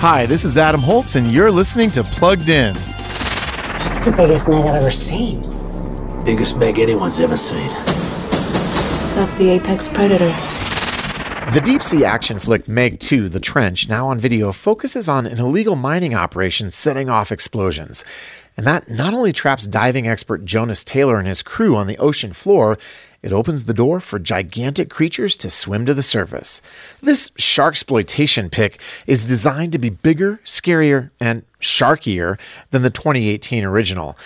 Hi, this is Adam Holz, and you're listening to Plugged In. That's the biggest Meg I've ever seen. Biggest Meg anyone's ever seen. That's the apex predator. The deep sea action flick Meg 2 The Trench, now on video, focuses on an illegal mining operation setting off explosions. And that not only traps diving expert Jonas Taylor and his crew on the ocean floor, it opens the door for gigantic creatures to swim to the surface. This shark exploitation pick is designed to be bigger, scarier, and sharkier than the 2018 original.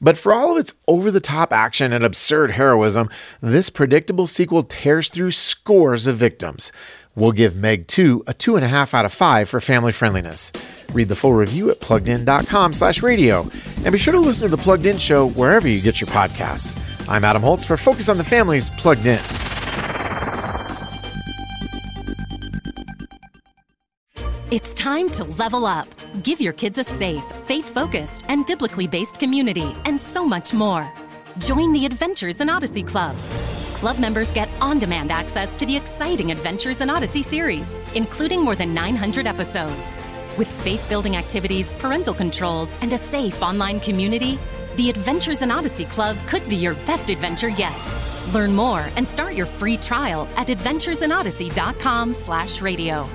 But for all of its over the top action and absurd heroism, this predictable sequel tears through scores of victims. We'll give Meg 2 a 2.5 out of 5 for family friendliness. Read the full review at pluggedin.com slash radio. And be sure to listen to the Plugged In Show wherever you get your podcasts. I'm Adam Holz for Focus on the Family's Plugged In. It's time to level up. Give your kids a safe, faith focused, and biblically based community, and so much more. Join the Adventures in Odyssey Club. Club members get on demand access to the exciting Adventures in Odyssey series, including more than 900 episodes. With faith building activities, parental controls, and a safe online community, the Adventures in Odyssey Club could be your best adventure yet. Learn more and start your free trial at adventuresinodyssey.com slash radio.